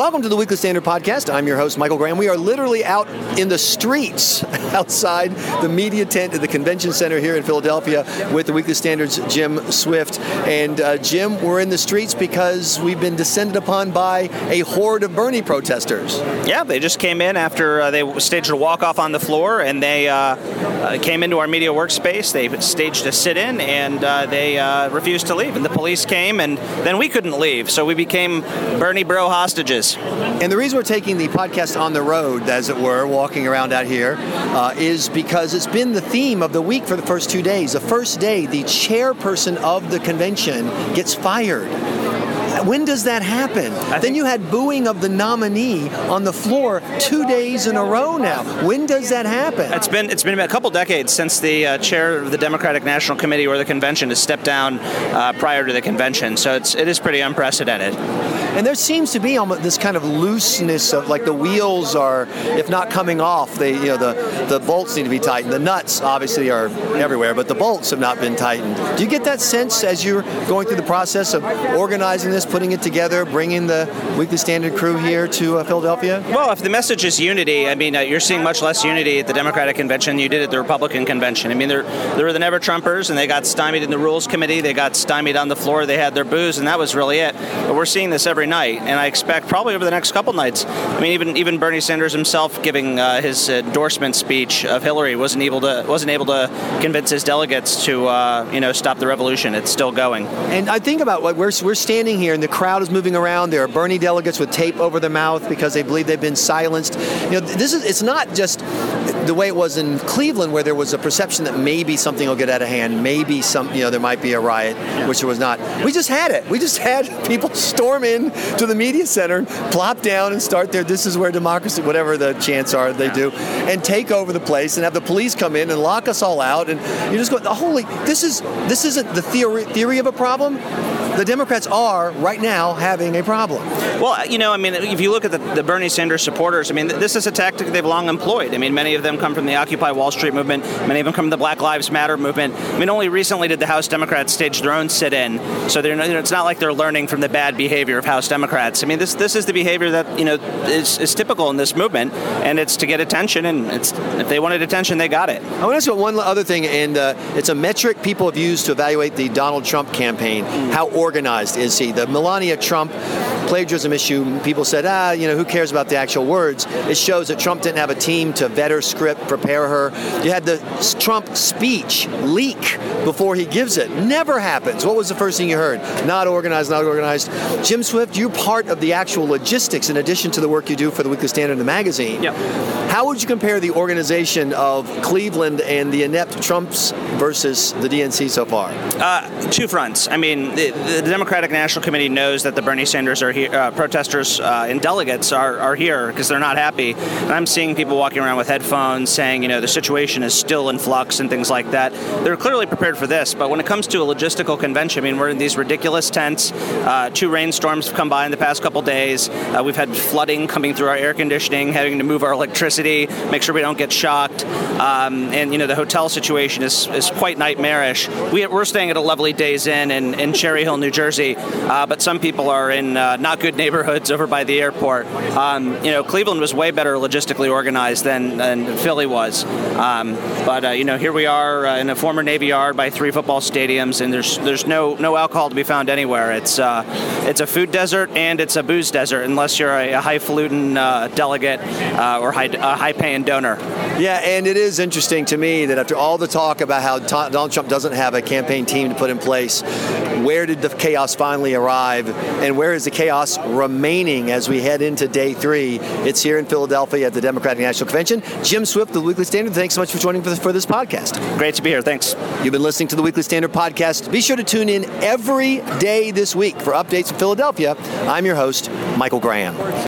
Welcome to the Weekly Standard Podcast. I'm your host, Michael Graham. We are literally out in the streets outside the media tent at the convention center here in Philadelphia with the Weekly Standard's Jim Swift. And uh, Jim, we're in the streets because we've been descended upon by a horde of Bernie protesters. Yeah, they just came in after uh, they staged a walk off on the floor and they uh, uh came into our media workspace. They staged a sit in and uh, they uh, refused to leave. And the police came and then we couldn't leave. So we became Bernie Bro hostages And the reason we're taking the podcast on the road, as it were, walking around out here, uh, is because it's been the theme of the week for the first two days. The first day, the chairperson of the convention gets fired. When does that happen? Then you had booing of the nominee on the floor two days in a row now. When does that happen? It's been it's been a couple decades since the uh, chair of the Democratic National Committee or the convention has stepped down uh, prior to the convention. So it's it is pretty unprecedented. And there seems to be almost this kind of looseness of like the wheels are, if not coming off, they you know the the bolts need to be tightened. The nuts obviously are everywhere, but the bolts have not been tightened. Do you get that sense as you're going through the process of organizing this, putting it together, bringing the Weekly Standard crew here to uh, Philadelphia? Well, if the message is unity, I mean, uh, you're seeing much less unity at the Democratic convention than you did at the Republican convention. I mean, they're they were the never Trumpers, and they got stymied in the Rules Committee. They got stymied on the floor. They had their boos, and that was really it. But we're seeing this every every night, and I expect probably over the next couple nights. I mean, even even Bernie Sanders himself giving uh, his endorsement speech of Hillary wasn't able to wasn't able to convince his delegates to uh, you know stop the revolution. It's still going. And I think about what we're we're standing here, the crowd is moving around. There are Bernie delegates with tape over their mouth because they believe they've been silenced. You know, this is it's not just the way it was in Cleveland, where there was a perception that maybe something will get out of hand, maybe some, you know, there might be a riot, which there was not. We just had it. We just had people storm in to the media center, plop down, and start there. This is where democracy, whatever the chants are, they do, and take over the place, and have the police come in and lock us all out. And you just go, holy, this is this isn't the theory theory of a problem the Democrats are right now having a problem. Well, you know, I mean, if you look at the, the, Bernie Sanders supporters, I mean, this is a tactic they've long employed. I mean, many of them come from the Occupy Wall Street movement, many of them come from the Black Lives Matter movement. I mean, only recently did the House Democrats stage their own sit-in, so they're, you know, it's not like they're learning from the bad behavior of House Democrats. I mean, this this is the behavior that you know is, is typical in this movement, and it's to get attention. And it's if they wanted attention, they got it. I want to ask you one other thing, and uh, it's a metric people have used to evaluate the Donald Trump campaign. Mm. How organized is he? The Melania Trump plagiarism issue, people said, ah, you know, who cares about the actual words? It shows that Trump didn't have a team to vet her script, prepare her. You had the Trump speech leak before he gives it. Never happens. What was the first thing you heard? Not organized, not organized. Jim Swift, you're part of the actual logistics in addition to the work you do for the Weekly Standard and the magazine. Yep. How would you compare the organization of Cleveland and the inept Trumps versus the DNC so far? Uh, two fronts. I mean, the, the, Democratic National Committee knows that the Bernie Sanders are here, uh, protesters uh, and delegates are, are here because they're not happy. And I'm seeing people walking around with headphones saying, you know, the situation is still in flux and things like that. They're clearly prepared for this, but when it comes to a logistical convention, I mean, we're in these ridiculous tents. Uh, two rainstorms have come by in the past couple days. Uh, we've had flooding coming through our air conditioning, having to move our electricity, make sure we don't get shocked. Um, and, you know, the hotel situation is, is quite nightmarish. We, are staying at a lovely Days Inn in, in Cherry Hill, New Jersey, uh, but some people are in uh, not good neighborhoods over by the airport. Um, you know, Cleveland was way better logistically organized than, than Philly was. Um, but, uh, you know, here we are uh, in a former Navy Yard by three football stadiums, and there's there's no no alcohol to be found anywhere. It's uh, it's a food desert and it's a booze desert, unless you're a, a highfalutin uh, delegate or high, high-paying donor. Yeah, and it is interesting to me that after all the talk about how Donald Trump doesn't have a campaign team to put in place, where did the chaos finally arrive, and where is the chaos remaining as we head into day three? It's here in Philadelphia at the Democratic National Convention. Jim Swift, the Weekly Standard. Thanks so much for joining for this, for this podcast. Great to be here. Thanks. You've been listening to the Weekly Standard podcast. Be sure to tune in every day this week for updates from Philadelphia. I'm your host, Michael Graham.